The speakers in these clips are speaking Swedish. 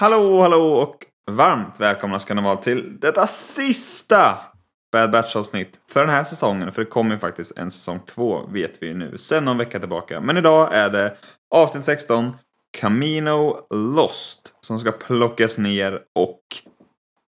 Hallå, hallå och varmt välkomna ska ni vara till detta sista Bad Batch-avsnitt för den här säsongen. För det kommer ju faktiskt en säsong två, vet vi ju nu, sen någon vecka tillbaka. Men idag är det avsnitt 16, Camino Lost, som ska plockas ner och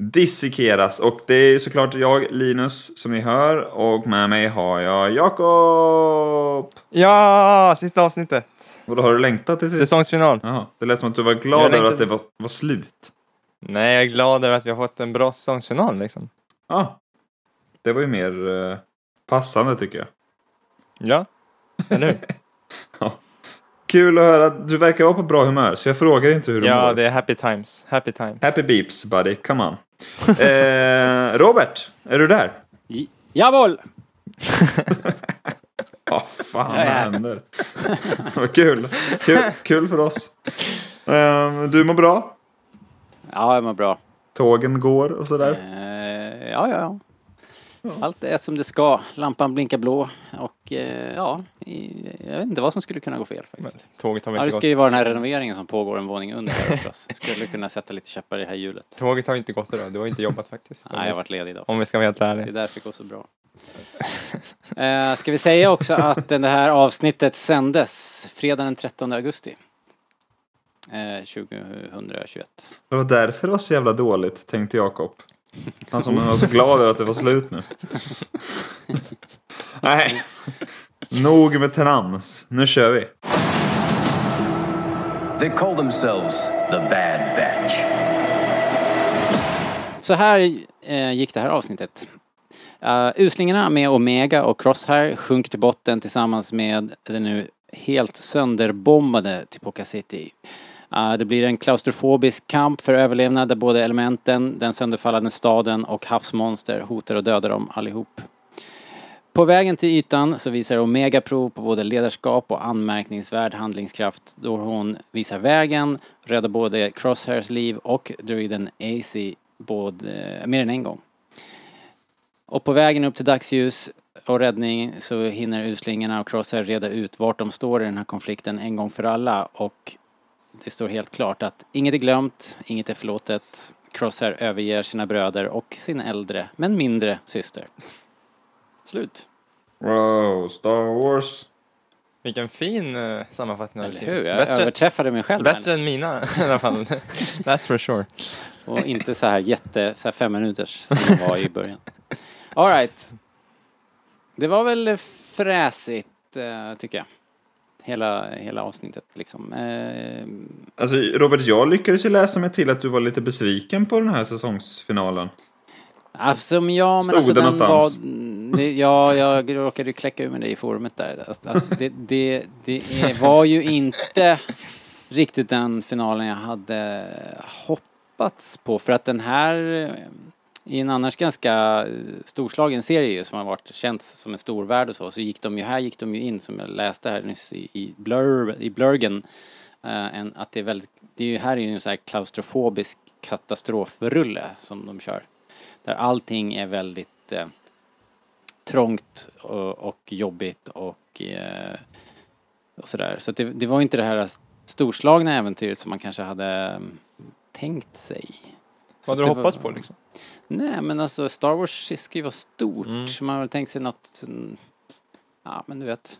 dissekeras. Och det är såklart jag, Linus, som ni hör. Och med mig har jag Jakob! Ja, sista avsnittet. Vadå, har du längtat till sist? Säsongsfinal. Jaha, det lät som att du var glad över att det var, var slut. Nej, jag är glad över att vi har fått en bra säsongsfinal liksom. Ja, det var ju mer eh, passande tycker jag. Ja, eller hur? Kul att höra att du verkar vara på bra humör, så jag frågar inte hur du ja, mår. det är happy times. Happy times. Happy beeps buddy, come on. eh, Robert, är du där? J- Jawohl! Vad fan Jag är här. händer? Vad kul. kul! Kul för oss. Eh, du mår bra? Ja, jag mår bra. Tågen går och sådär? Eh, ja, ja, ja. Allt är som det ska. Lampan blinkar blå och eh, ja, jag vet inte vad som skulle kunna gå fel faktiskt. Tåget har Ja, det ska ju vara den här renoveringen som pågår en våning under här oss. Skulle kunna sätta lite käppar i det här hjulet. Tåget har inte gått idag. Du har inte jobbat faktiskt. Nej, jag har varit ledig idag. Om vi ska vara helt Det är ärliga. därför det går så bra. Eh, ska vi säga också att det här avsnittet sändes fredagen den 13 augusti. Eh, 2021. Det var därför det var så jävla dåligt, tänkte Jakob. Han som var så glad över att det var slut nu. Nej, nog med trams. Nu kör vi. They call themselves the Bad Batch. Så här eh, gick det här avsnittet. Uh, uslingarna med Omega och Crosshair sjunker till botten tillsammans med den nu helt sönderbombade Tipoca City. Uh, det blir en klaustrofobisk kamp för överlevnad där både elementen, den sönderfallande staden och havsmonster hotar att döda dem allihop. På vägen till ytan så visar Omega prov på både ledarskap och anmärkningsvärd handlingskraft då hon visar vägen, räddar både Crosshairs liv och druiden AC både, eh, mer än en gång. Och på vägen upp till dagsljus och räddning så hinner uslingarna och Crosshair reda ut vart de står i den här konflikten en gång för alla och det står helt klart att inget är glömt, inget är förlåtet. Crosshair överger sina bröder och sin äldre, men mindre syster. Slut. Wow, Star Wars. Vilken fin uh, sammanfattning Eller hur? Jag Bättre, överträffade mig själv. bättre än mina i alla fall. That's for sure. Och inte så här jätte, så här fem minuters som det var i början. Alright. Det var väl fräsigt, eh, tycker jag. Hela, hela avsnittet liksom. Eh, Alltså Robert, jag lyckades ju läsa mig till att du var lite besviken på den här säsongsfinalen. Alltså, men ja, men Stod alltså den någonstans? var... Det, ja, jag råkade ju kläcka ur med det i forumet där. Alltså, alltså, det, det, det är- var ju inte riktigt den finalen jag hade hoppats på. För att den här, i en annars ganska eh, storslagen serie ju, som har varit, känts som en stor värld och så, så gick de ju, här gick de ju in, som jag läste här nyss i, i, blur, i blurgen, uh, en, att det är väldigt, det är ju, här är ju en så här klaustrofobisk katastrofrulle som de kör. Där allting är väldigt uh, trångt och, och jobbigt och, uh, och sådär. Så att det, det var inte det här storslagna äventyret som man kanske hade um, tänkt sig. Vad hade du det var- hoppats på liksom? Nej men alltså Star Wars ska ju vara stort. Mm. Man har väl tänkt sig något, ja men du vet.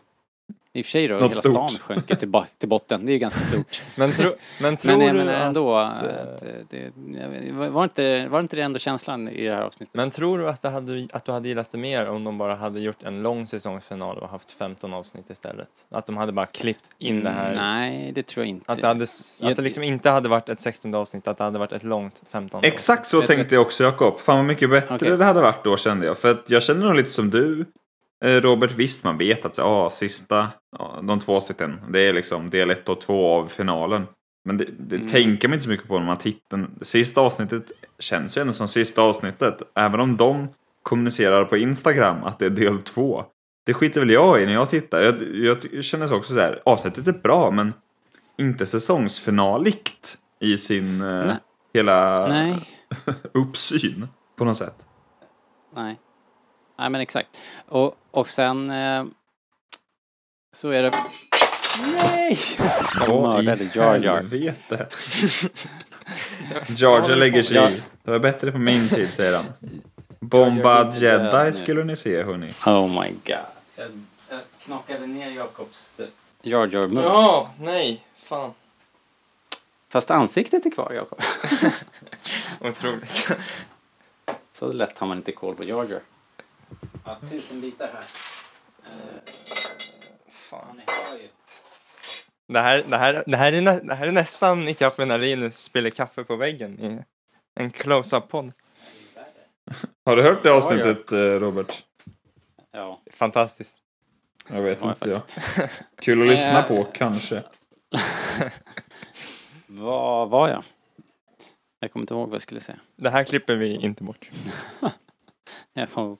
I och för sig då, Något hela stort. stan sjönk till, till botten. Det är ju ganska stort. Men, tro, men tror men jag du att... ändå, eh, att, eh, det, jag var, inte, var inte det ändå känslan i det här avsnittet? Men tror du att, det hade, att du hade gillat det mer om de bara hade gjort en lång säsongsfinal och haft 15 avsnitt istället? Att de hade bara klippt in det här? Mm, Nej, det tror jag inte. Att det, hade, Jag- att det liksom inte hade varit ett 16 avsnitt, att det hade varit ett långt 15 Exakt så du- tänkte jag också Jakob. Fan vad mycket bättre Okej. det hade varit då kände jag. För att jag känner nog lite som du. Eh, Robert, visst man vet att så, ah, sista, ja, de två avsnitten, det är liksom del ett och två av finalen. Men det, det Mm. tänker man inte så mycket på när man tittar. Sista avsnittet känns ju ändå som sista avsnittet. Även om de kommunicerar på Instagram att det är del två. Det skiter väl jag i när jag tittar. Jag, jag känner också så här, avsnittet är bra men inte säsongsfinalikt i sin eh, hela uppsyn på något sätt. nej. Nej men exakt. Och, och sen eh, så är det... Nej! Vad mördade Jar Jar. helvete? Jar lägger sig i. Det var bättre på min tid, säger han. Bombad. Jedi skulle ni se, hörni. Oh my god. Jag, jag knakade ner Jakobs Jar Jar mun. Ja, nej, fan. Fast ansiktet är kvar, Jakob. Otroligt. Så lätt har man inte koll på Jar Jar. Ja, tusen bitar här. Fan. ni hör ju. Det här, det, här, det, här är nä, det här är nästan ikapp med när Linus spiller kaffe på väggen i en close-up-podd. Har du hört det avsnittet, eh, Robert? Ja, Fantastiskt. Jag vet Ja, inte jag. Kul att lyssna Eh. på, kanske. vad var jag? Jag kommer inte ihåg vad jag skulle säga. Det här klipper vi inte bort. Jag var...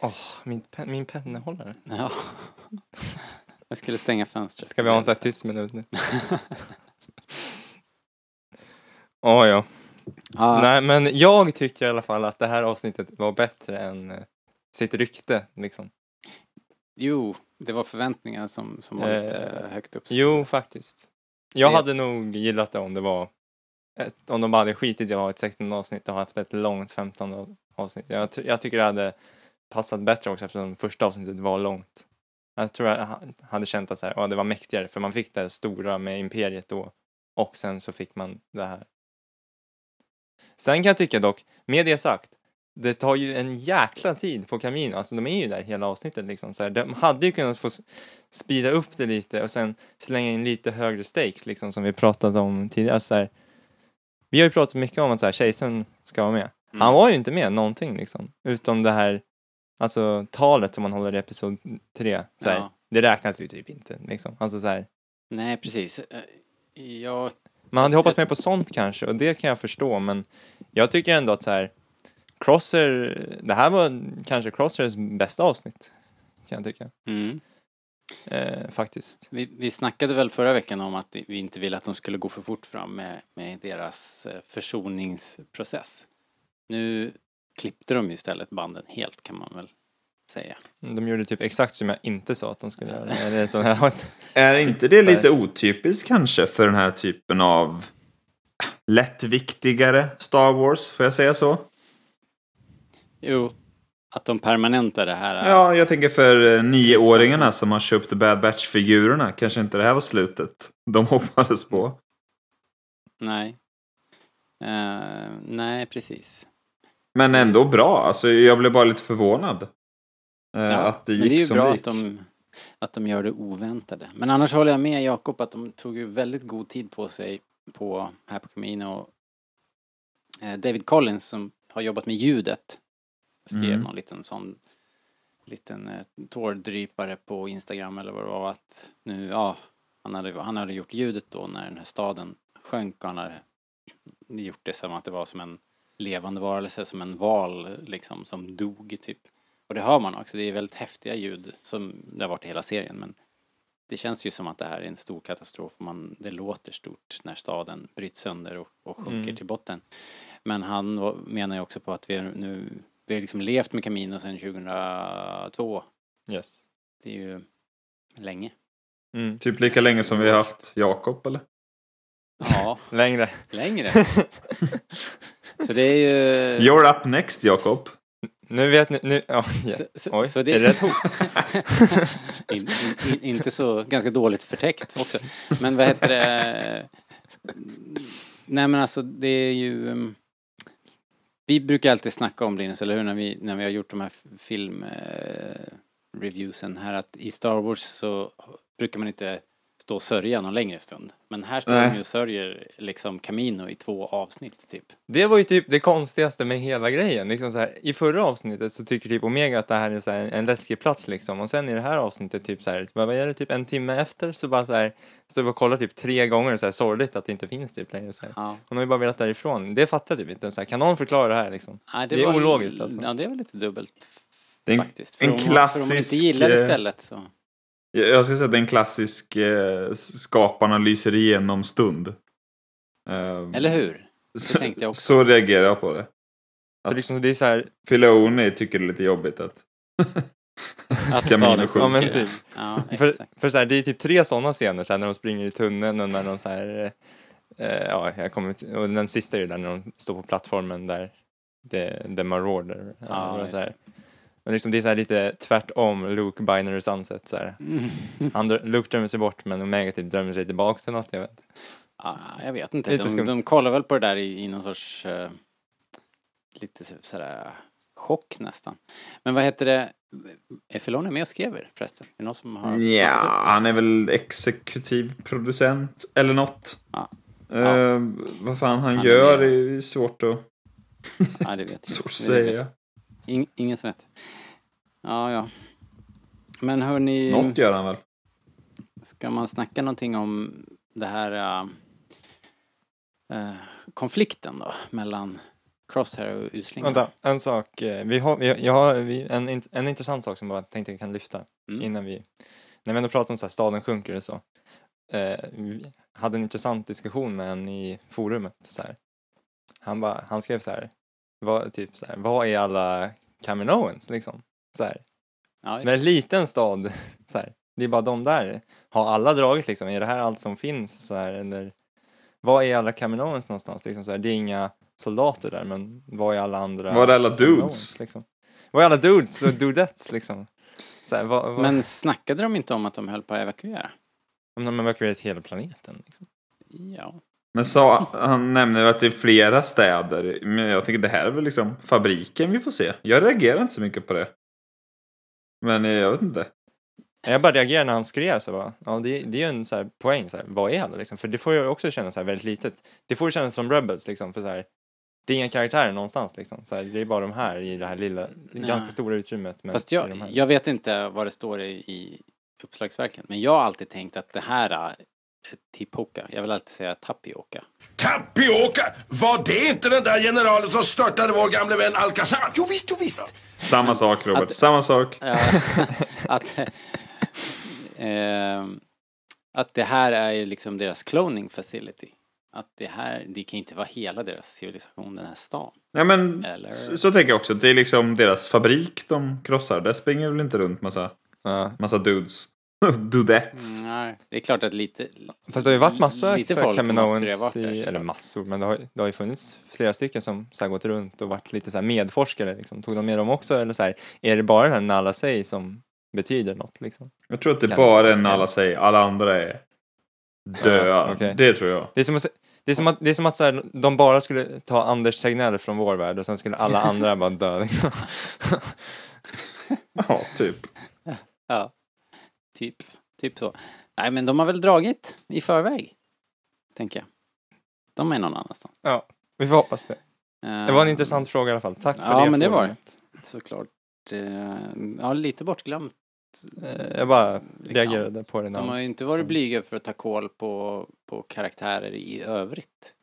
Åh, min, pen, min pennehållare. Ja. Jag skulle stänga fönstret. Ska vi ha en sån här tyst minut nu? Åh ja. Ja, Nej, men jag tycker i alla fall att det här avsnittet var bättre än eh, sitt rykte, liksom. Jo, det var förväntningar som, som var lite Eh, högt upp. Jo, faktiskt. Jag Det- hade nog gillat det om det var ett, om de bara hade skitit i att ha ett 16 avsnitt och haft ett långt 15 av- avsnitt. Jag, jag tycker det hade passat bättre också eftersom första avsnittet var långt. Jag tror jag ha- hade känt att så här, ja, det var mäktigare för man fick det stora med Imperiet då och sen så fick man det här. Sen kan jag tycka dock, med det sagt, det tar ju en jäkla tid på Camino, alltså de är ju där hela avsnittet liksom. Så här, de hade ju kunnat få s- speeda upp det lite och sen slänga in lite högre stakes liksom som vi pratade om tidigare. Så här, vi har ju pratat mycket om att så här, Jason ska vara med. Mm. Han var ju inte med någonting liksom, utom det här alltså talet som man håller i episod tre. Så här, Ja. Det räknas ju typ inte liksom. Alltså så här, Nej, precis. Eh, Jag, man hade hoppats mer på sånt kanske och det kan jag förstå men jag tycker ändå att så här Crosser, det här var kanske Crossers bästa avsnitt kan jag tycka. mm. Eh, faktiskt. vi, vi snackade väl förra veckan om att vi inte ville att de skulle gå för fort fram med, med deras eh, försoningsprocess. Nu klippte de ju istället banden helt kan man väl säga. De gjorde typ exakt som jag inte sa att de skulle göra. Eller som jag, Är inte det lite otypiskt kanske för den här typen av lättviktigare Star Wars? Får jag säga så? Jo, att de permanentar det här. Ja, jag tänker för eh, nioåringarna som har köpt Bad Batch-figurerna. Kanske inte det här var slutet de hoppades på. Nej. Eh, nej, precis. Men ändå bra. Alltså, jag blev bara lite förvånad. eh, Ja, att det gick det är ju som bra det att gick. de, att de gör det oväntade. Men annars håller jag med Jakob att de tog ju väldigt god tid på sig på, här på Camino. Eh, David Collins som har jobbat med ljudet skrev Mm. någon liten sån liten eh, tårdrypare på Instagram eller vad det var att nu, ja, han hade, han hade gjort ljudet då när den här staden sjönk och han hade gjort det som att det var som en levande varelse, som en val liksom som dog typ. Och det hör man också, det är väldigt häftiga ljud som det har varit i hela serien men det känns ju som att det här är en stor katastrof. Man, det låter stort när staden bryts sönder och, och sjunker Mm. till botten. Men han menar ju också på att vi har nu, vi har liksom levt med Camino sedan 2002. yes. Det är ju länge. Mm. Typ lika länge som vi har haft Jakob, eller? Ja, Längre. längre. Så det är ju... You're up next, Jakob. Nu vet ni, nu, ja, ja. Så, så, Oj, så är det ett hot? in, in, in, inte så, ganska dåligt förtäckt också. Men vad heter det? Nej men alltså det är ju... um, Vi brukar alltid snacka om Linus, eller hur? När vi, när vi har gjort de här filmreviewsen här att i Star Wars så brukar man inte stå och sörja någon längre stund. Men här står Nej. de ju och sörjer liksom Camino i två avsnitt typ. Det var ju typ det konstigaste med hela grejen. Liksom så här, I förra avsnittet så tycker typ Omega att det här är så här en läskig plats liksom. Och sen i det här avsnittet typ så här, vad är det, typ en timme efter så bara så här, så bara kollar typ tre gånger så här sorgligt att det inte finns typ längre så här. Ja. Hon har ju bara velat därifrån. Det fattar typ inte. Så här, kan någon förklara det här liksom? Nej, Det är var- ologiskt, alltså. Ja, det är väl lite dubbelt Det är en, faktiskt. För en om, För om man inte klassisk, gillar det stället så... jag ska säga att det är en klassisk eh, skaparna lyser igenom stund. Eh, Eller hur? så, tänkte jag också. Så reagerar jag på det. För Att- liksom det är så här, Filoni tycker det är lite jobbigt att... Att Camino staden sjunker. Ja, men typ. Ja, För, för så här, det är typ tre sådana scener så här, när de springer i tunneln och när de så här, eh, ja, jag kommer till, och den sista är ju där när de står på plattformen där det, det Marauder. Ja, och just så här. Men liksom det är så här lite tvärtom Luke Binary Sunset så här. Mm. Han, Luke drömmer sig bort men Omega typ drömmer sig tillbaks till något, jag vet. Ja, jag vet inte. Lite De, skumt. de kollar väl på det där i, i någon sorts eh, lite så- sådär chock nästan. Men vad heter det? Är Filoni med och skriver förresten? Är det någon som har Ja, han är väl exekutiv producent eller något. Ja. Eh, vad fan han, Han är gör är ju svårt att, Nej, det vet jag svårt att inte. Det vet säga. In, ingen som vet. Ja, ja. Men hörni, Något gör han väl? ska man snacka någonting om det här äh, konflikten då mellan Crosshair och Uslingarna? Vänta, en sak. eh, Vi har, vi, jag har vi, en, en intressant sak som jag bara tänkte jag kan lyfta Mm. innan vi, när vi ändå pratar om så här, staden sjunker och så. Vi hade en intressant diskussion med en i forumet. Så här. Han, bara, han skrev så här, vad, typ så här, vad är alla Kaminoans liksom? Så här. Ja, Med en liten stad, så här, det är bara de där. Har alla dragit liksom? Är det här allt som finns? Så här, eller, vad är alla Kaminoans någonstans? Liksom, så här, det är inga soldater där, men vad är alla andra? Var är alla dudes? Liksom? Vad är alla dudes och dudettes liksom? Så här, vad, vad, Men snackade de inte om att de höll på att evakuera? om de evakuerat hela planeten. Liksom. Ja. Men sa, han nämner att det är flera städer. Men jag tycker det här är väl liksom fabriken vi får se. Jag reagerar inte så mycket på det. Men eh, jag vet inte. Jag bara reagerade när han skrev så bara, ja det, det är ju en så här poäng så här, vad är alla liksom? För det får ju också kännas så här väldigt litet. Det får ju kännas som Rebels liksom, för så här, det är inga karaktärer någonstans liksom. Så här, det är bara de här i det här lilla, ganska stora utrymmet. Med, Fast jag, de här. jag vet inte vad det står i, i uppslagsverken, men jag har alltid tänkt att det här är Tipoka. Jag vill alltid säga Tapioka. Tapioca! Var det inte den där generalen som störtade vår gamle vän Alcazar? Jo visst, jo visst. Samma sak Robert. Att- Samma sak. Ja, att, ehm, att det här är ju liksom deras cloning facility. Att det här, det kan inte vara hela deras civilisation, den här stan. Ja men Eller- så, så tänker jag också. Det är liksom deras fabrik de krossar. Där springer väl inte runt massa, massa dudes. Dudettes. Nej, det är klart att lite... Fast det har ju varit massa lite här folk där, i, eller massor, men det har, det har ju funnits flera stycken som så här gått runt och varit lite så här medforskare liksom. Tog de med dem också eller så här, är det bara den här sig som betyder något liksom? Jag tror att det bara är en alla säger. Alla andra är döda. Ja, okej. Det tror jag. Det är som att, det är som att, det är som att så här, de bara skulle ta Anders Tegnell från vår värld och sen skulle alla andra bara dö liksom. Ja, typ. Ja, typ. Typ så. Nej, men de har väl dragit i förväg. Tänker jag. De är någon annanstans. Ja, vi får hoppas det. Det var en intressant fråga i alla fall. Tack för Ja, det. men det var forumet. Såklart. Eh, Ja, lite bortglömt. Eh, Jag bara Liksom. reagerade på det. De har ju inte varit som- blyga för att ta koll på, på karaktärer i övrigt.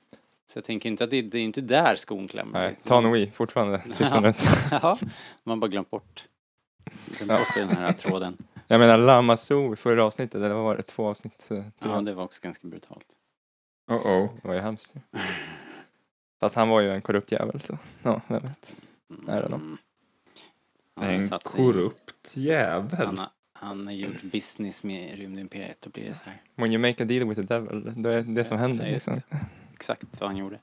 Så jag tänker inte att det, det är inte där skon klämmer. Nej, Tanoi fortfarande tills Ja. minut. Ja, man bara glömt bort. Glömt Ja. bort den här tråden. Jag menar Lamazo i förra avsnittet, det var det två avsnitt. eh, Ja, det var också ganska brutalt. Oh oh. Det var ju hemskt. Fast han var ju en korrupt jävel så, ja, vem vet. I don't know. Mm. Han har En korrupt jävel. Han har, han har gjort business med rymdimperiet, då blir det så här. When you make a deal with the devil, det är det som händer. Ja, just liksom. Exakt vad han gjorde.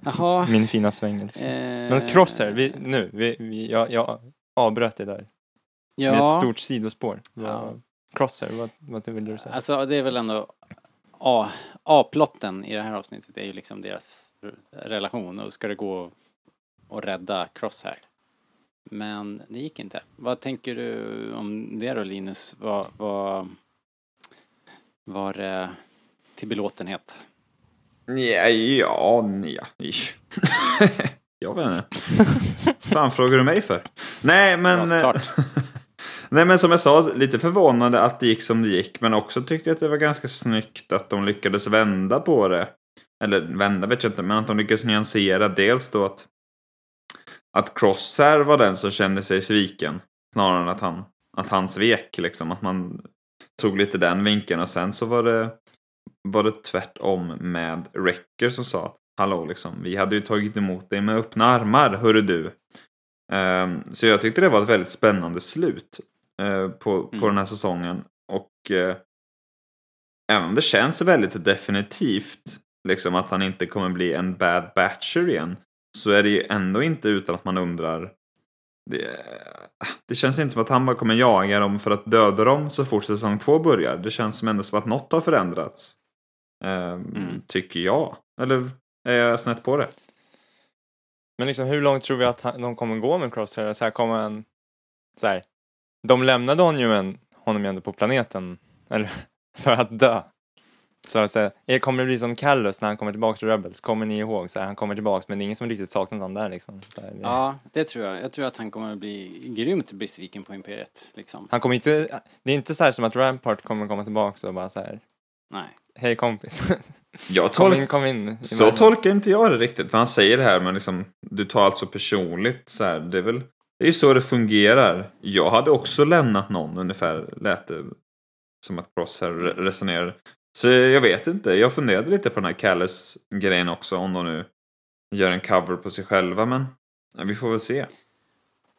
Jaha. Min fina svängelse. Eh, Men Crosshair, vi, nu, vi, vi, jag, jag avbröt det där med ett Ja, stort sidospår. Ja. Crosshair, vad, vad vill du säga? alltså det är väl ändå A-plotten i det här avsnittet är ju liksom deras relation och ska det gå att rädda Crosshair. Men det gick inte. Vad tänker du om det då Linus? Vad, vad var det till belåtenhet? Ja, ja, ja. jag vet inte. fan frågar du mig för? Nej, men... Ja. Nej, men som jag sa, lite förvånande att det gick som det gick. Men också tyckte jag att det var ganska snyggt att de lyckades vända på det. Eller vända vet jag inte, men att de lyckades nyansera. Dels då att, att Crosshair var den som kände sig sviken. Snarare än att han, att han svek, liksom. Att man tog lite den vinkeln. Och sen så var det, var det tvärtom med Recker som sa att Hallå, liksom. Vi hade ju tagit emot dig med öppna armar, hörru du. Um, så jag tyckte det var ett väldigt spännande slut eh, på, på Mm. den här säsongen. Och eh, även om det känns väldigt definitivt liksom att han inte kommer bli en bad batcher igen. Så är det ju ändå inte utan att man undrar. Det, det känns inte som att han bara kommer jaga dem för att döda dem så fort säsong två börjar. Det känns som ändå som att något har förändrats. Ehm, Mm. Tycker jag. Eller är jag snett på det? Men liksom hur långt tror vi att han, de kommer gå med Crosshair? Så här kommer han, så här, de lämnade honom ju, en, honom ju ändå på planeten, eller för att dö. Så att säga, er kommer det bli som Callus när han kommer tillbaka till Rebels, kommer ni ihåg? Så här, han kommer tillbaka men det är ingen som riktigt saknat honom där liksom. Så här, det- Ja, det tror jag. Jag tror att han kommer att bli grymt besviken på Imperiet. Liksom. Han kommer inte, det är inte så här som att Rampart kommer komma tillbaka och bara så här, Nej. hej kompis, Jag kom tolkar in, kom in. Så världen." tolkar inte jag det riktigt. För han säger det här men liksom, du tar alltså personligt. Så här, det är väl det är ju så det fungerar. Jag hade också lämnat någon ungefär, lät det som att Cross här resonerade. resonerar. Så jag vet inte. Jag funderade lite på den här Callis-grejen också. Om de nu gör en cover på sig själva. Men vi får väl se.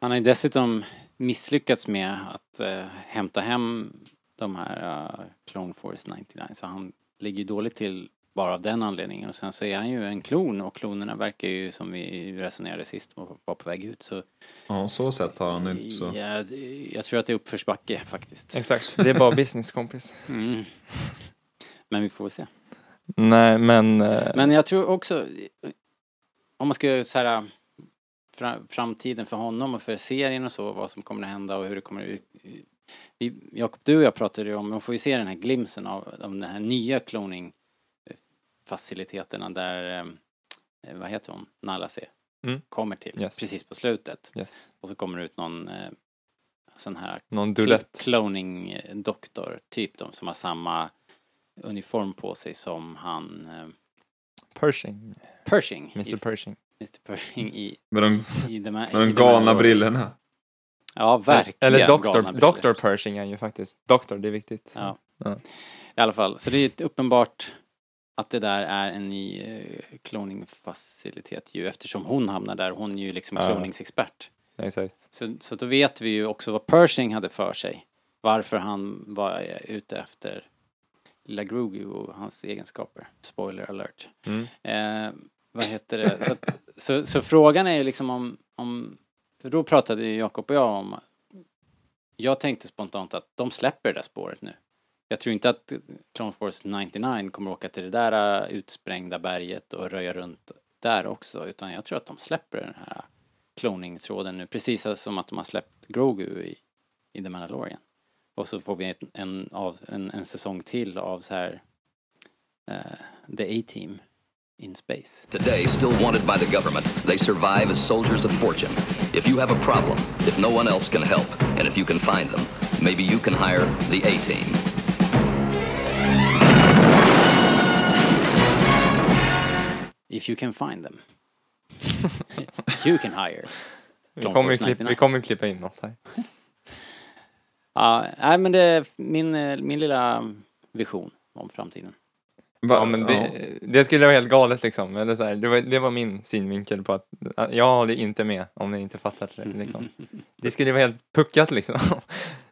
Han har ju dessutom misslyckats med att eh, hämta hem de här uh, Clone Force 99. Så han ligger ju dåligt till bara av den anledningen. Och sen så är han ju en klon och klonerna verkar ju som vi resonerade sist vara på väg ut. Så, Ja, så sätt har han inte så. Ja, jag tror att det är uppförsbacke faktiskt. Exakt, det är bara business kompis. Mm. Men vi får väl se. Nej men, eh, Men jag tror också, om man ska så här, fra, framtiden för honom och för serien och så, vad som kommer att hända och hur det kommer att... Jakob, du och jag pratade ju om, man får ju se den här glimsen av, av den här nya cloning faciliteterna där, eh, vad heter hon, Nala C, Mm. kommer till, Yes. precis på slutet. yes. Och så kommer det ut någon eh, sån här Någon cl- dulett. cloning-doktor, typ de som har samma uniform på sig som han eh, Pershing, Pershing. Mr I, Pershing. Mr Pershing i, Med de, i de här... med i de galna brillorna. Ja, verkligen. Eller briller. Dr. Pershing är ju faktiskt. Doktor, det är viktigt. Ja. Ja. I alla fall, så det är ett uppenbart att det där är en ny eh, cloningfacilitet ju eftersom hon hamnar där. Hon är ju liksom Ja. cloningsexpert. Exakt. Så, så då vet vi ju också vad Pershing hade för sig. Varför han var eh, ute efter lilla Grogu och hans egenskaper. Spoiler alert. Mm. Eh, vad heter det? Så, att, så, så frågan är ju liksom om, om... För då pratade ju Jakob och jag om... Jag tänkte spontant att de släpper det där spåret nu. Jag tror inte att Clone Force 99 kommer åka till det där äh, utsprängda berget och röja runt där också. Utan jag tror att de släpper den här kloningtråden nu. Precis som att de har släppt Grogu i, i The Mandalorian. Och så får vi en, en, av, en, en säsong till av så här... uh, The A-Team in space. Today, still wanted by the government, they survive as soldiers of fortune. If you have a problem, if no one else can help, and if you can find them, maybe you can hire the A-team. If you can find them. you can hire. Vi kommer, klippa, 99. vi kommer klippa in något här. Ja, nej men det är min, eh, min lilla vision om framtiden. Va? Ja, men det, det skulle vara helt galet liksom. Eller så här, det, var, det var min synvinkel på att att jag håller inte med om ni inte fattar det. Liksom. Det skulle vara helt puckat liksom.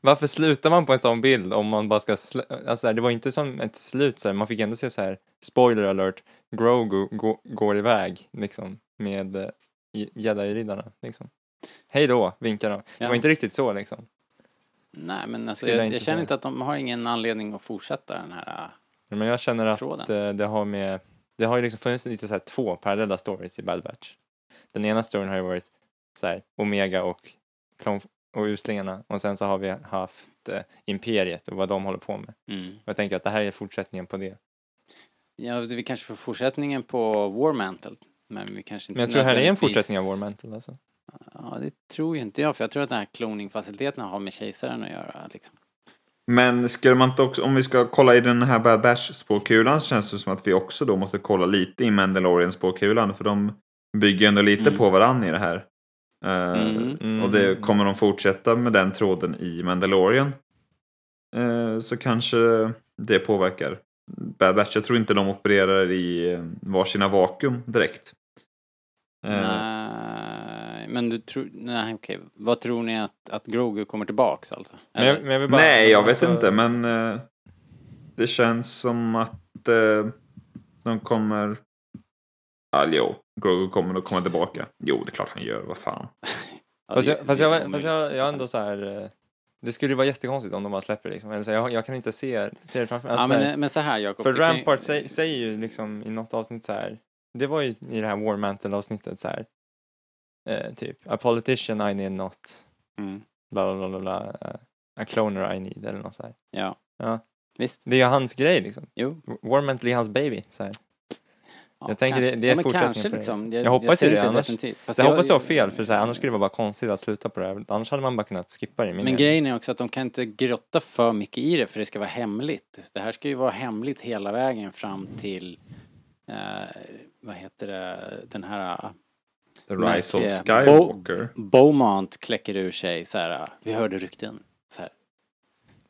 Varför slutar man på en sån bild om man bara ska... Slä, alltså, det var inte som ett slut, så här, man fick ändå se så här, spoiler alert, Grogu gå, går iväg liksom med eh, Jedi-riddarna. Liksom. Hej då, vinkar de. Det Ja. var inte riktigt så liksom. Nej men alltså Skulle jag jag, inte jag känner inte att de har ingen anledning att fortsätta den här... Men jag känner att Tråden. eh, det har med, det har ju liksom funnits lite så här två parallella stories i Bad Batch. Den ena storyn har ju varit så här Omega och Clone och uslingarna och sen så har vi haft eh, Imperiet och vad de håller på med. Mm. Och jag tänker att det här är fortsättningen på det. Ja, vi kanske får fortsättningen på War Mantle. Men vi kanske inte Men jag tror här är en fortsättning av War Mantle alltså. Ja, det tror ju inte jag. För jag tror att den här cloningfaciliteten har med kejsaren att göra. Liksom. Men skulle man inte också, om vi ska kolla i den här Bad Batch-spåkulan så känns det som att vi också då måste kolla lite i Mandalorian-spåkulan. För de bygger ändå lite Mm. på varandra i det här. Eh, Mm. Mm. Och det, kommer de fortsätta med den tråden i Mandalorian eh, så kanske det påverkar. Bad Batch, jag tror inte de opererar i eh, varsina vakuum direkt. Eh, Nej, men du tror, nej okej. Vad tror ni att, att Grogu kommer tillbaks alltså? Men jag, men jag bara, Nej, jag vet alltså, inte, men eh, det känns som att eh, de kommer... Ja, jo, Grogu kommer att komma tillbaka. Jo, det är klart han gör, vad fan. Ja, Fast jag, fast jag, fast jag, jag är ändå så här. Det skulle ju vara jättekonstigt om de bara släpper liksom. Eller så jag, jag kan inte se, se det framför mig. Ja, Alltså, så men, här, men så här Jakob. för det kan Rampart säger, säger ju liksom i något avsnitt så här. Det var ju i det här War Mantle avsnittet så här. Eh, typ, a politician I need not, Mm, bla bla bla bla, eh, a cloner I need eller något så här. ja. Ja. Visst. Det är ju hans grej liksom. Jo. War Mantle är hans baby. Så här. Ja, Jag tänker kanske. det- det är men fortsättningen kanske, på det, liksom. liksom. Jag, Jag hoppas ju det, annars- jag jag- hoppas det var fel, för så här, annars skulle det vara bara konstigt att sluta på det här. Annars hade man bara kunnat skippa det. Men mening. grejen är också att de kan inte grotta för mycket i det för det ska vara hemligt. Det här ska ju vara hemligt hela vägen fram till, eh, vad heter det, den här The Märkliga- Rise of Skywalker. Beaumont kläcker ur sig så här, vi hörde rykten. Så här,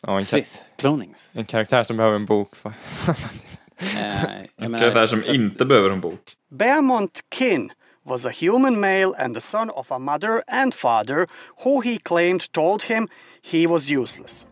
ja, en, Sith, clonings. en karaktär som behöver en bok. fa- Eh, jag En menar, karaktär som inte behöver en bok. Bearmont Kin was a human male and the son of a mother and father who he claimed told him he was useless.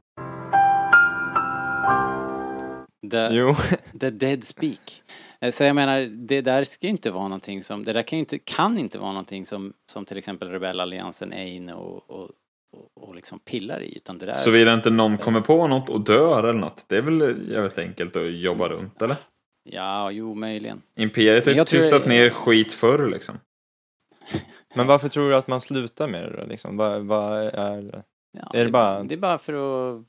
The, Jo, the dead speak. Eh, Så jag menar, det där ska inte vara någonting som, det där kan inte, kan inte vara någonting som, som till exempel rebellalliansen är inne och, och, och, och liksom pillar i, utan det där... Såvida inte någon kommer på något och dör eller något. Det är väl jävligt enkelt att jobba runt, eller? Ja, jo, möjligen. Imperiet har tystat ner skit förr liksom. men varför tror du att man slutar med det då? Liksom? Vad, vad är... Ja, Är det bara- Det är bara för att...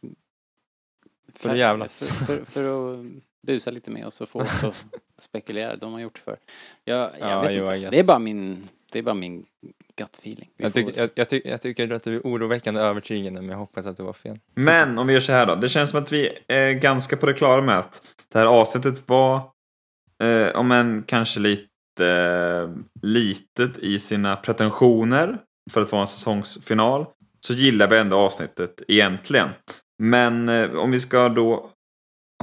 För att jävlas? För, för, för att busa lite med oss och få oss att spekulera. De har gjort för. Jag, jag Ja, vet jo, inte. Det är bara min, det är bara min gut feeling. Vi Jag, se. jag, jag, tycker, jag tycker att du är oroväckande övertygande, men jag hoppas att du var fel. Men om vi gör så här då. Det känns som att vi är ganska på det klara med att det här avsnittet var, eh, om än kanske lite eh, litet i sina pretensioner för att vara en säsongsfinal, så gillar vi ändå avsnittet egentligen. Men eh, om vi ska då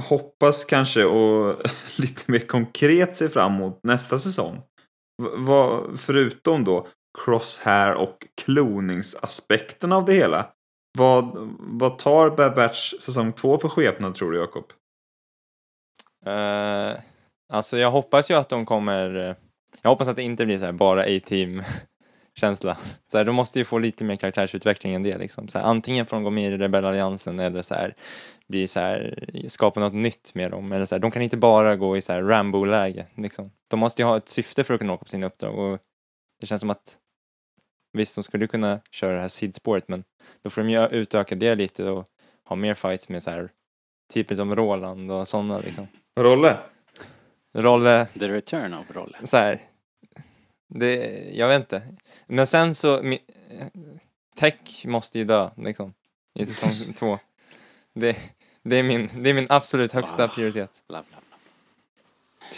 hoppas kanske och lite mer konkret se fram emot nästa säsong. Vad, förutom då crosshair och kloningsaspekten av det hela. Vad, vad tar Bad Batch säsong 2 för skepnad tror du Jakob? Uh, alltså jag hoppas ju att de kommer... Eh, jag hoppas att det inte blir så här bara A-team känsla. Så här, de måste ju få lite mer karaktärsutveckling än det liksom. Så här, antingen får de gå med i rebellalliansen eller så här, bli så här, skapa något nytt med dem. Eller så här, de kan inte bara gå i så här Rambo-läge. Liksom. De måste ju ha ett syfte för att kunna åka på sina uppdrag. Och det känns som att visst, de skulle kunna köra det här sidspåret men då får de ju utöka det lite och ha mer fights med så här typer som Roland och sådana liksom. Rolle? Rolle, The return of Rolle. så här. Det, jag vet inte. Men sen så, mi, Tech måste ju dö liksom. I säsong två. Det, det, är min, det är min absolut högsta Ah. prioritet. Bla, bla, bla.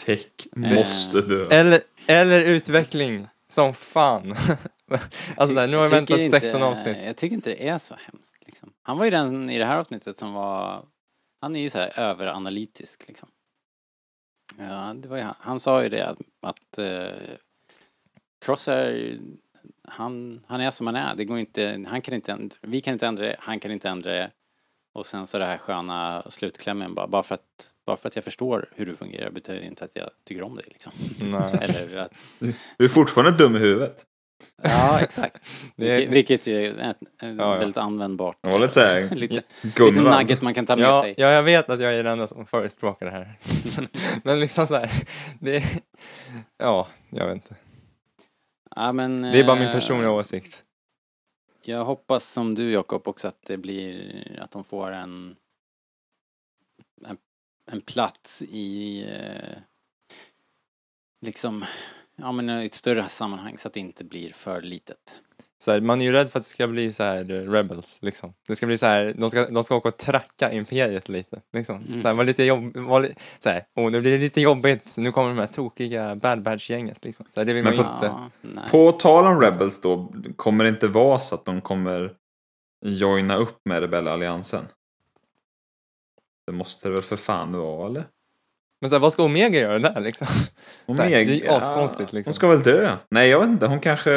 Tech måste dö. Eller, eller utveckling, som fan. alltså där, nu har jag tycker väntat 16 inte- avsnitt. Jag tycker inte det är så hemskt. Liksom. Han var ju den i det här avsnittet som var... Han är ju så här överanalytisk liksom. Ja, det var ju han. Han sa ju det att, att Cross är... Han, han är som han är. Det går inte... Han kan inte ändra, vi kan inte ändra det, han kan inte ändra det. Och sen så det här sköna slutklämmen bara. Bara för att, bara för att jag förstår hur du fungerar betyder inte att jag tycker om dig liksom. Nej. Eller att Du är fortfarande dum i huvudet. Ja, exakt. Det är- Vilket, vilket ju är ja. väldigt användbart. Det var lite såhär lite, lite nugget man kan ta med Ja, sig. ja, jag vet att jag är den enda som förespråkar det här. men liksom så här, det ja, jag vet inte. Ja, men, Det är bara min eh, personliga åsikt. Jag hoppas som du Jakob också att det blir, att de får en, en, en plats i eh, liksom, ja men i ett större sammanhang så att det inte blir för litet. Så här, man är ju rädd för att det ska bli så här eh, rebels liksom. Det ska bli så här, de ska, de ska åka och tracka imperiet lite. Liksom. Mm. Så här, var lite jobb, var li, så här, åh nu blir det lite jobbigt, nu kommer de här tokiga bad badge-gänget liksom. Så här, det vill man Men ju på- inte. Ja, nej. På tal om Rebels då, kommer det inte vara så att de kommer joina upp med rebellalliansen? Det måste det väl för fan vara, eller? Men så här, vad ska Omega göra där liksom? Så här, Omega- det är ju askonstigt liksom. Hon ska väl dö? Nej, jag vet inte. Hon kanske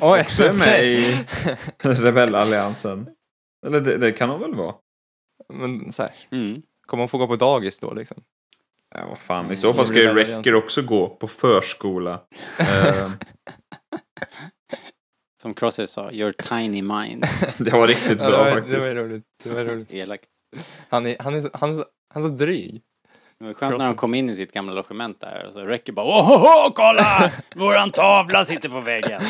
Oj, också är med i rebellalliansen. Eller det, det kan hon väl vara? Men så här, Mm. kommer hon få gå på dagis då liksom? Ja, vad fan. I så fall ska ju Wrecker också gå på förskola. Eh, Som Crosser sa, your tiny mind. det var riktigt Ja, det, bra var, det faktiskt. var roligt. Det var roligt. Elakt. Han är, han är, så- han är, så- han är så dryg. Det var skönt när de kom in i sitt gamla logement där och så räcker bara Åh, kolla! Våran tavla sitter på väggen.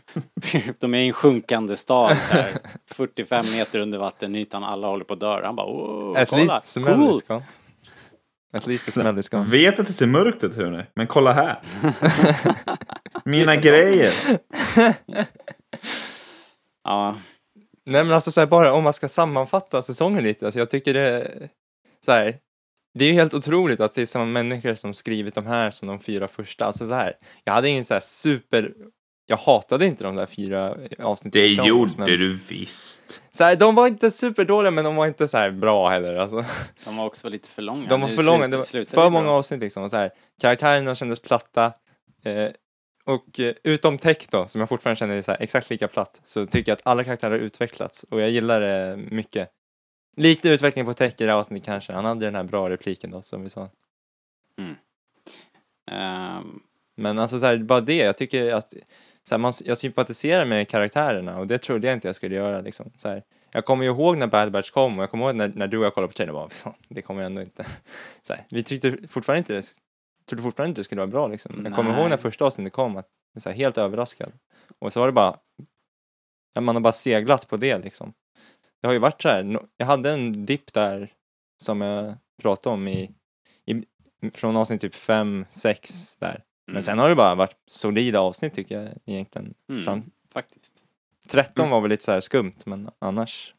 De är i en sjunkande stad så här, 45 meter under vattenytan, alla håller på att dö. Han bara åh, At kolla! least Cool! At least. Vet att det ser mörkt ut hörni, men kolla här. Mina grejer. Ja, Nej men alltså så här, bara om man ska sammanfatta säsongen lite, alltså jag tycker det så här, det är helt otroligt att det är samma människor som skrivit de här som de fyra första, alltså så här, jag hade ingen så här super, jag hatade inte de där fyra avsnitten. Det gjorde men, du visst. Så här, de var inte superdåliga men de var inte så här bra heller alltså. de var också lite för långa. De var för långa, det var för många avsnitt liksom. Och så här, karaktärerna kändes platta. Eh, och eh, utom Tech då, som jag fortfarande känner är så här, exakt lika platt, så tycker jag att alla karaktärer har utvecklats och jag gillar det mycket. Lite utveckling på Tech i det här avsnittet kanske. Han hade den här bra repliken då, som vi sa. Ehm, Men alltså så här, bara det, jag tycker att så här, man, jag sympatiserar med karaktärerna och det trodde jag inte jag skulle göra liksom. Så här, jag kommer ju ihåg när Bad Batch kom och jag kommer ihåg när, när du och jag kollade på trailern och bara, "Fan, det kommer jag ändå inte. Så här, vi tyckte fortfarande inte det, trodde fortfarande inte det skulle vara bra liksom. Jag kommer Nej. ihåg när första avsnittet kom, att, så här, helt överraskad. Och så var det bara, man har bara seglat på det liksom. Det har ju varit så här, jag hade en dipp där som jag pratade om i, i från avsnitt typ 5, 6 där. Men sen har det bara varit solida avsnitt tycker jag egentligen. Mm. Fram, faktiskt. 13 var väl lite så här skumt men annars.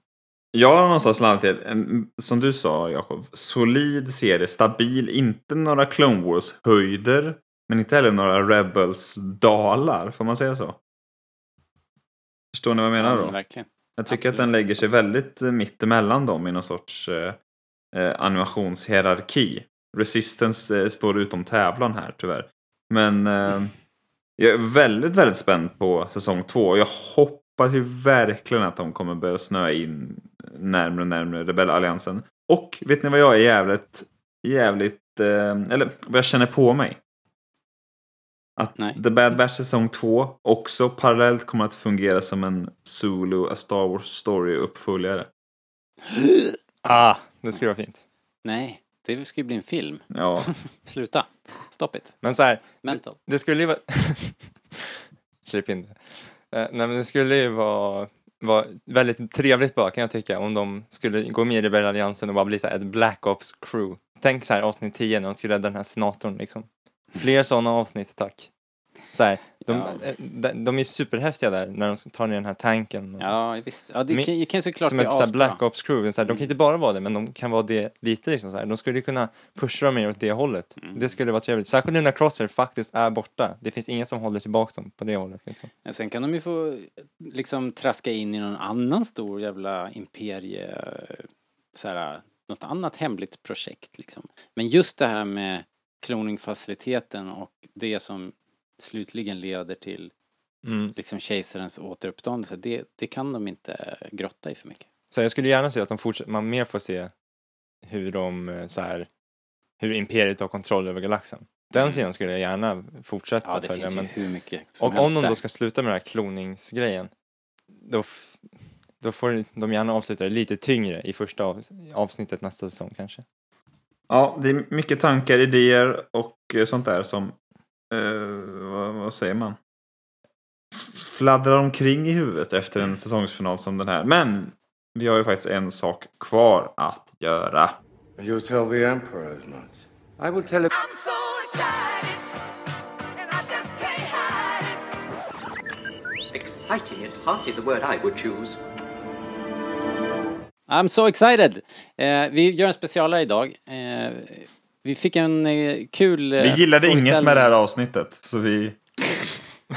Jag har någonstans landat i, en- som du sa Jakob, solid serie, stabil, inte några Clone Wars-höjder, men inte heller några Rebels-dalar, får man säga så? Förstår ni vad jag menar Ja, då? men verkligen. Jag tycker att absolut. den lägger sig väldigt eh, mitt emellan dem i någon sorts eh, eh, animationshierarki. Resistance eh, står utom tävlan här tyvärr. Men eh, jag är väldigt, väldigt spänd på säsong två. Jag hoppas ju verkligen att de kommer börja snöa in närmare och närmare rebellalliansen. Och vet ni vad jag är jävligt, jävligt, eh, eller vad jag känner på mig? Att Nej. The Bad Batch säsong 2 också parallellt kommer att fungera som en Zulu, A Star Wars Story uppföljare. Ah, det skulle vara fint. Nej, det ju bli en film. Ja, Sluta. Stop it. Men så här, Mental. det skulle ju vara... Klipp in det. Eh, nej men det skulle ju vara, vara väldigt trevligt bara kan jag tycka om de skulle gå med i rebellalliansen och bara bli så här ett Black Ops crew. Tänk så här avsnitt 10 när de skulle rädda den här senatorn liksom. Fler sådana avsnitt tack. Så här, de, Ja. eh, de, de är superhäftiga där när de tar ner den här tanken. och- Ja, visst. Ja, det Men- kan, kan såklart som bli ett här asbra. Black Ops crew. Så här, de kan inte bara vara det, men de kan vara det lite liksom så här. De skulle kunna pusha dem mer åt det hållet. Mm. Det skulle vara trevligt. Särskilt nu när Crosshair faktiskt är borta. Det finns ingen som håller tillbaka dem på det hållet liksom. Ja, Sen kan de ju få liksom traska in i någon annan stor jävla imperie, så här, något annat hemligt projekt liksom. Men just det här med kloningfaciliteten och det som slutligen leder till Mm. liksom kejsarens återuppståndelse, det, det kan de inte grotta i för mycket. Så jag skulle gärna se att de fortsätter, man mer får se hur de eh, så här, hur imperiet har kontroll över galaxen. Den Mm. sidan skulle jag gärna fortsätta Ja, det följa. finns Men, hur mycket som och om de då ska sluta med den här kloningsgrejen, då, då får de gärna avsluta det lite tyngre i första av, avsnittet nästa säsong kanske. Ja det är mycket tankar, idéer och eh, sånt där som, eh, vad, vad säger man? Fladdrar omkring i huvudet efter en säsongsfinal som den här. Men vi har ju faktiskt en sak kvar att göra. You tell the Emperor as much. I will tell him. I'm so excited, and I just can't hide it. Exciting is hardly the word I would choose. I'm so excited! Eh, vi gör en specialare idag. Eh, vi fick en eh, kul eh, Vi gillade inget med det här avsnittet. Så vi...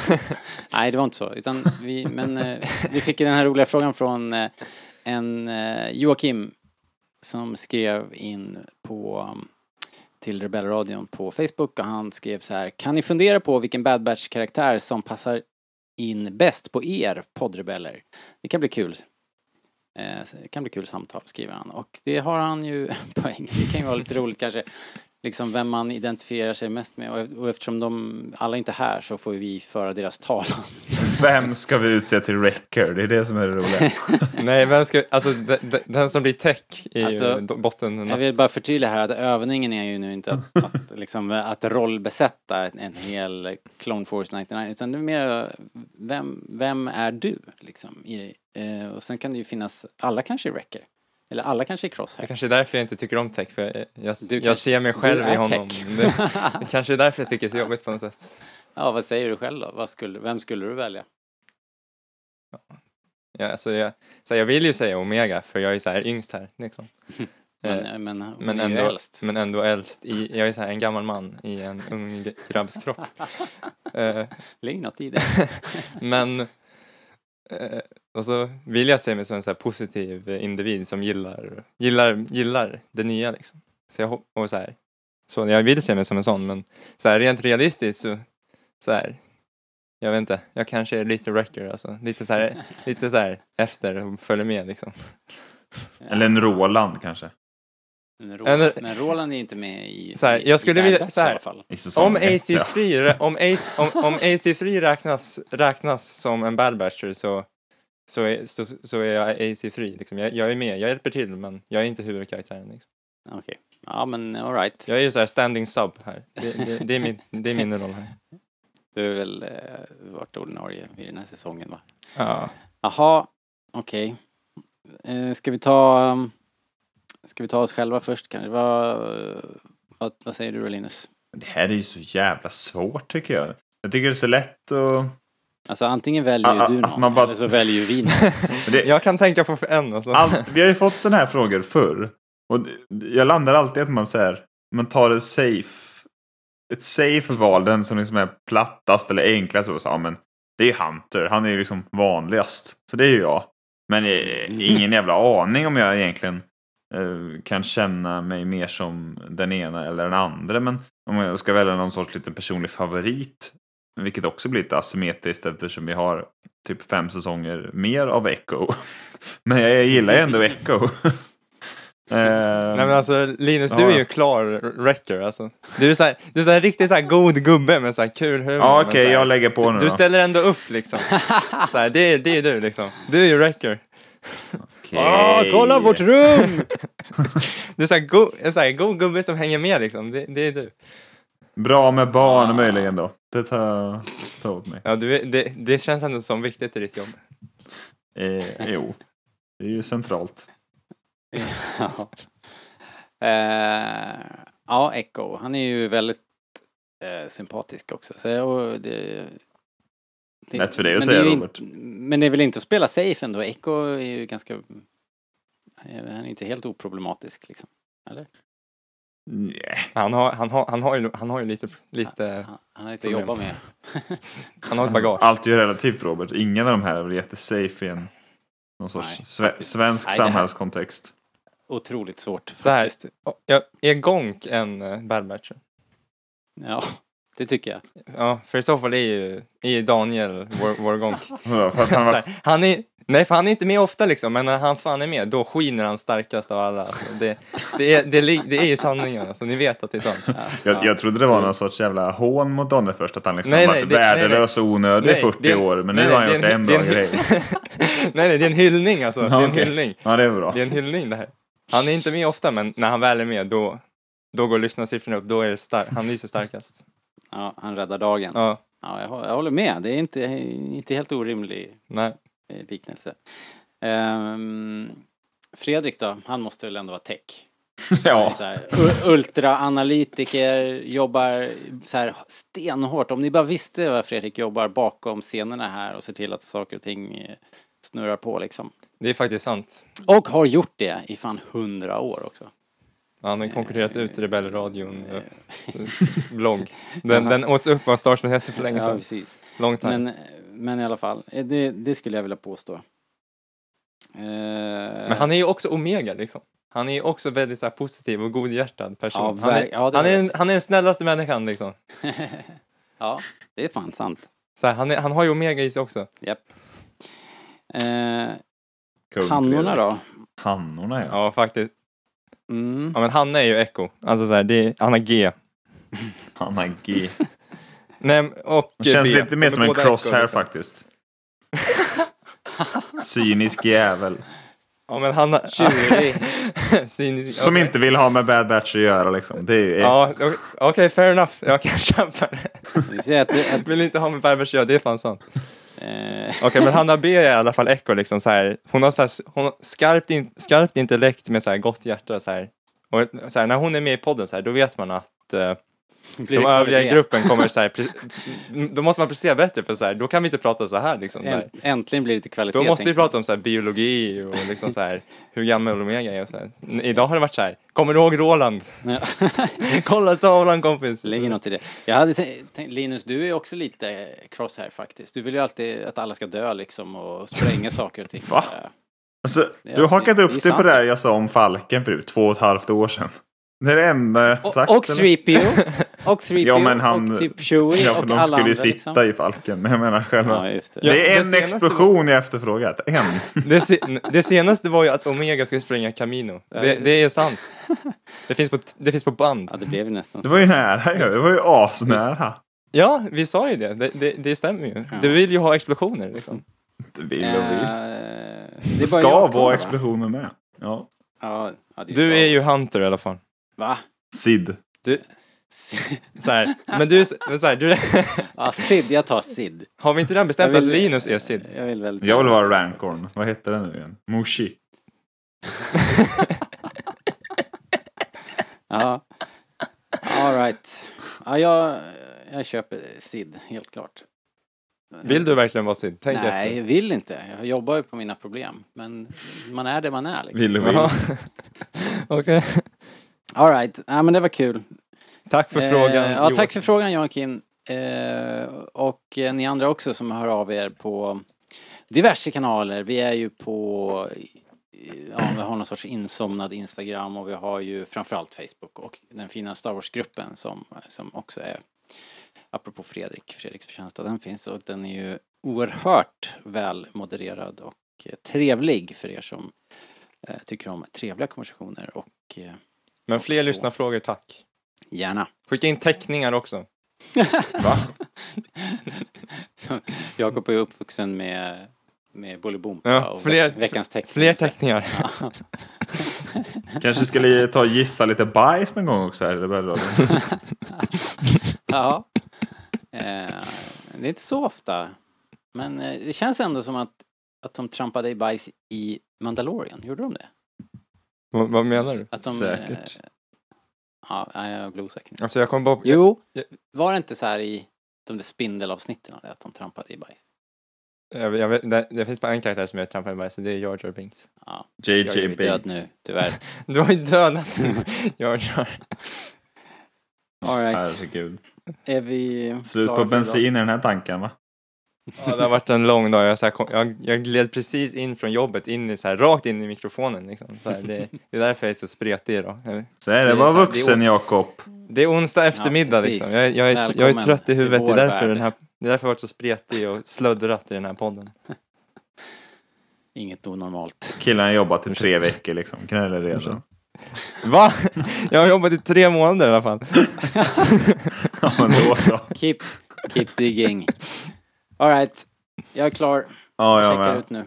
Nej, det var inte så. Utan vi, men eh, vi fick den här roliga frågan från eh, en Joakim som skrev in på, till Rebellradion på Facebook och han skrev så här. Kan ni fundera på vilken Bad Batch-karaktär som passar in bäst på er poddrebeller? Det kan bli kul. Eh, det kan bli kul samtal, skriver han. Och det har han ju en poäng. Det kan ju vara lite roligt kanske. Liksom vem man identifierar sig mest med. Och- Och eftersom de alla inte är här så får vi föra deras talan. Vem ska vi utse till Wrecker? Det är det som är det roliga. Nej, vem ska, alltså de, de, den som blir tech är Alltså, botten. Jag vill bara förtydliga här att övningen är ju nu inte att, att, liksom, att rollbesätta en, en hel Clone Force 99 utan det är mer vem, vem är du liksom? I, eh, och sen kan det ju finnas, alla kanske är Wrecker. Eller alla kanske är Det Crosshair. kanske är därför jag inte tycker om tech, för jag, Du jag kanske- ser mig själv i honom. Det, det kanske är därför jag tycker det är så jobbigt på något sätt. Ja, vad säger du själv då? Skulle, vem skulle du välja? Jag, alltså jag, så här, jag vill ju säga Omega, för jag är så här yngst här. Liksom. Men, Eh, men, hon men, ju ändå, äldst. men ändå äldst. I, jag är så här en gammal man i en ung grabbs kropp. Eh, Ligger något i det. men eh, Eh, och så vill jag se mig som en så här positiv individ som gillar, gillar, gillar det nya liksom. Så jag, och så här, så jag vill se mig som en sån men så här, rent realistiskt så, så här, jag vet inte, jag kanske är lite wrecker alltså. Lite så här, lite så här efter och följer med liksom. Eller en Roland kanske. Men, Eller- Ro- men Roland är inte med i, Så här, i, jag skulle i vilja- så här, i alla fall. I Om ett, AC3, ja. rä- om, AC, om, om AC3 räknas, räknas som en bad batcher så, så, är, så, så är jag AC3. Liksom. Jag, jag är med, jag hjälper till men jag är inte huvudkaraktären. Liksom. Okej. Ja, men alright. Jag är ju så här standing sub här. Det, det, det, är, min, det är min roll här. Du har väl eh, varit ordinarie vid den här säsongen va? Ja. Jaha, okej. Eh, ska vi ta... um, Ska vi ta oss själva först kanske? Vad, vad, vad säger du då Linus? Det här är ju så jävla svårt tycker jag. Jag tycker det är så lätt att... Alltså antingen väljer ju du någon man bara- eller så väljer vi någon. Det, Jag kan tänka på en alltså. allt, vi har ju fått sådana här frågor förr. Och jag landar alltid att man säger, man tar det safe. Ett safe val, den som liksom är plattast eller enklast. Och så, ja, men det är Hunter, han är ju liksom vanligast. Så det är ju jag. Men eh, ingen jävla aning om jag egentligen kan känna mig mer som den ena eller den andra. Men om jag ska välja någon sorts lite personlig favorit. Vilket också blir lite asymmetriskt eftersom vi har typ fem säsonger mer av Echo. Men jag gillar ju ändå Echo. Eh, Nej men alltså Linus, du Ja. är ju klar wrecker alltså. Du är så här, du är så här riktigt så här god gubbe med så här kul humor. ja, okej, här- jag lägger på du, nu du då. ställer ändå upp liksom. Så här, det, är- det är du liksom. Du är ju wrecker. Okej. Åh, kolla vårt rum! du är här, go, en god gubbe som hänger med liksom. Det, det är du. Bra med barn Ah. möjligen då. Det tar, tar åt mig. Ja, du är, det, det känns ändå som viktigt i ditt jobb. Eh, jo, det är ju centralt. ja. Eh, ja, Echo. Han är ju väldigt eh, sympatisk också. Så, och det, det, Lätt för dig att men säga, Robert. Inte, men det är väl inte att spela safe ändå? Echo är ju ganska... Han är inte helt oproblematisk liksom. Eller? Nej. Han har, han har, han har, ju, han har ju lite, lite Han, han har lite att jobba med. han har ett bagage. Allt är ju relativt Robert. Ingen av de här är väl jättesafe i en någon sorts Nej, sve, svensk Nej, samhällskontext. Otroligt svårt Så här, är Gonk en uh, bad batcher? Ja, det tycker jag. Ja, för i så fall är ju, är ju Daniel vår, vår Gonk. Vadå, För att han var, här, han är, nej, för han är inte med ofta liksom, men när han fan är med, då skiner han starkast av alla. Alltså, det, det, är, det, det är ju sanningen, alltså, ni vet att det är sant. jag, jag trodde det var någon sorts jävla hån mot Donne först. Att han liksom Nej, varit nej, värdelös och onödig i Nej, 40 det år. Men nej, nu har han gjort en- en det är bra en- grej. nej, nej, det är en hyllning alltså. Det är Ja, en okej. hyllning. Ja, det är bra. Det är en hyllning det här. Han är inte med ofta, men när han väl är med, då, då går lyssnarsiffrorna upp. Då är det star- han lyser starkast. Ja, han räddar dagen. Ja. Ja, jag, hå- jag håller med. Det är inte, inte helt orimlig nej. eh, liknelse. Ehm, Fredrik då? Han måste väl ändå vara tech? Ja, Så här, u- ultraanalytiker, jobbar så här stenhårt. Om ni bara visste vad Fredrik jobbar bakom scenerna här och ser till att saker och ting eh, snurrar på liksom. Det är faktiskt sant. Och har gjort det i fan hundra år också. Han har konkurrerat ut Rebellradion eh, blogg. Den, den åts upp av Starsman Hesse för länge Ja, sedan. precis. Long time. Men, men i alla fall, eh, det, det skulle jag vilja påstå. Eh, Men han är ju också Omega liksom. Han är ju också väldigt så här, positiv och godhjärtad person. Ja, han, är, ja, han, är en, han är den snällaste människan liksom. Ja, det är fan sant. Så här, han, är, han har ju Omega i sig också. Japp. Eh, Hannorna då? Hannorna ja. Ja, faktiskt. Mm. Ja, men Hanna är ju Echo. Alltså så här, det är, han har G. Hanna G. Nej, och Det känns B. lite mer som en crosshair Echo, liksom. faktiskt. Cynisk jävel. Ja, men Hanna... Sin, Som inte vill ha med Bad Batch att göra liksom. Det är ju... Ja, okej, okej, fair enough. Jag kan köpa det. Att, att Vill inte ha med Barbers att göra, det är fan sant. Eh. Okej, okay, men Hanna B är i alla fall Echo liksom så här. Hon har så här, hon har skarpt, in, skarpt intellekt med så här gott hjärta så här. Och så här, när hon är med i podden så här, då vet man att uh, de det övriga i gruppen kommer så här, då måste man prestera bättre för så här, då kan vi inte prata så här liksom. Där. Änt- Äntligen blir det lite kvalitet. Då måste vi prata om så här, biologi och liksom så här, hur gammal Omega är och så här. Idag har det varit så här, kommer du ihåg Roland? Kolla tavlan kompis! Det ligger något i det. Jag hade tänkt, Linus, du är också lite cross här faktiskt. Du vill ju alltid att alla ska dö liksom och spränga saker och ting. Va? Alltså, du har hakat upp dig på det här jag sa om Falken för två och ett halvt år sedan. Det är det enda jag sagt. Och, och eller? 3PO. Och 3PO. Ja, men han- och typ Chewie Ja, för och de alla skulle ju andra, sitta liksom. i Falken. Men jag menar själva. Ja, just det. Ja, det är en explosion jag efterfrågat. En. Det, se, det senaste var ju att Omega skulle spränga Camino. Det, det är sant. Det finns på, det finns på band. Ja, det blev ju nästan Det var ju nära ju. Det var ju asnära. Ja, vi sa ju det. Det, det, det stämmer ju. Ja. Du vill ju ha explosioner liksom. Det vill och Eh, vill. det Det ska vara explosioner med. Ja. Ja, ja, det Du är ju. Hunter i alla fall. Va? Sid. Du, så här, men du, men så här, du, Ja, Sid. Jag tar Sid. har vi inte redan bestämt vill- att Linus är Sid? Jag vill väldigt Jag vill vara Rancorn. faktiskt. Vad hette den nu igen? Mushi. Ja. All right. Ja, jag, jag köper Sid, helt klart. Vill du verkligen vara Sid? Tänk Nej, efter. jag vill inte. Jag jobbar ju på mina problem. Men man är det man är liksom. Vill och vill. Okej. All right. Ja, men det var kul. Tack för frågan. Eh, ja, tack Joakim. för frågan Joakim. Eh, och eh, ni andra också som hör av er på diverse kanaler. Vi är ju på, ja, vi har någon sorts insomnad Instagram och vi har ju framförallt Facebook och den fina Star Wars-gruppen som, som också är, apropå Fredrik, Fredriks förtjänsta, den finns och den är ju oerhört väl modererad och eh, trevlig för er som eh, tycker om trevliga konversationer och eh, Men fler så. lyssnarfrågor, tack. gärna. Skicka in teckningar också. Va? Så Jakob är uppvuxen med, med Bolibompa Ja, och fler- ve- veckans teckning. Fler teckningar. Kanske ska li- ta och gissa lite bajs någon gång också här. Det börjar ja. Eh, det är inte så ofta. Men eh, det känns ändå som att, att de trampade i bajs i Mandalorian. Gjorde de det? Vad, vad menar du? Att de, Säkert. Eh, ja, nej, jag blir osäker nu. Alltså jag kommer bara... Jo, jag- var det inte så här i de där spindelavsnitten att de trampade i bajs? Jag, jag vet, det, det finns bara en karaktär som jag trampar i bajs och det är Jar Jar Binks. Ja, jag är JJ ju död Binks. nu, tyvärr. Du har ju dödat Jar Jar. All right. Herregud. Är vi Slut på bensin i den här tanken va? Ja, det har varit en lång dag. Jag, så här, kom, jag, jag gled precis in från jobbet, in i, så här, rakt in i mikrofonen. Liksom. Så här, det, det är därför jag är så spretig idag. Så är det. Var vuxen Jakob. Det är onsdag eftermiddag precis. liksom. Jag, jag, är, jag är trött i huvudet. Det är, därför värld. den här, det är därför jag har varit så spretig och slöddrat i den här podden. Inget onormalt. Killen har jobbat i tre veckor liksom. Gnäller redan. Va? Jag har jobbat i tre månader i alla fall. Ja men då så. Keep, keep digging. Alright, jag är klar. Ja jag Checkar med. ut nu.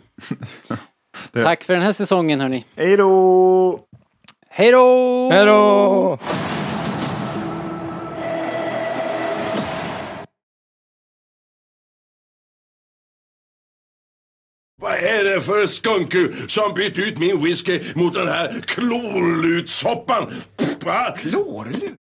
Det- Tack för den här säsongen hörni. Hej då! Hej då! Hej då! Vad är det för skunku som bytt ut min whisky mot den här klorlutsoppan? Va? Klorlut?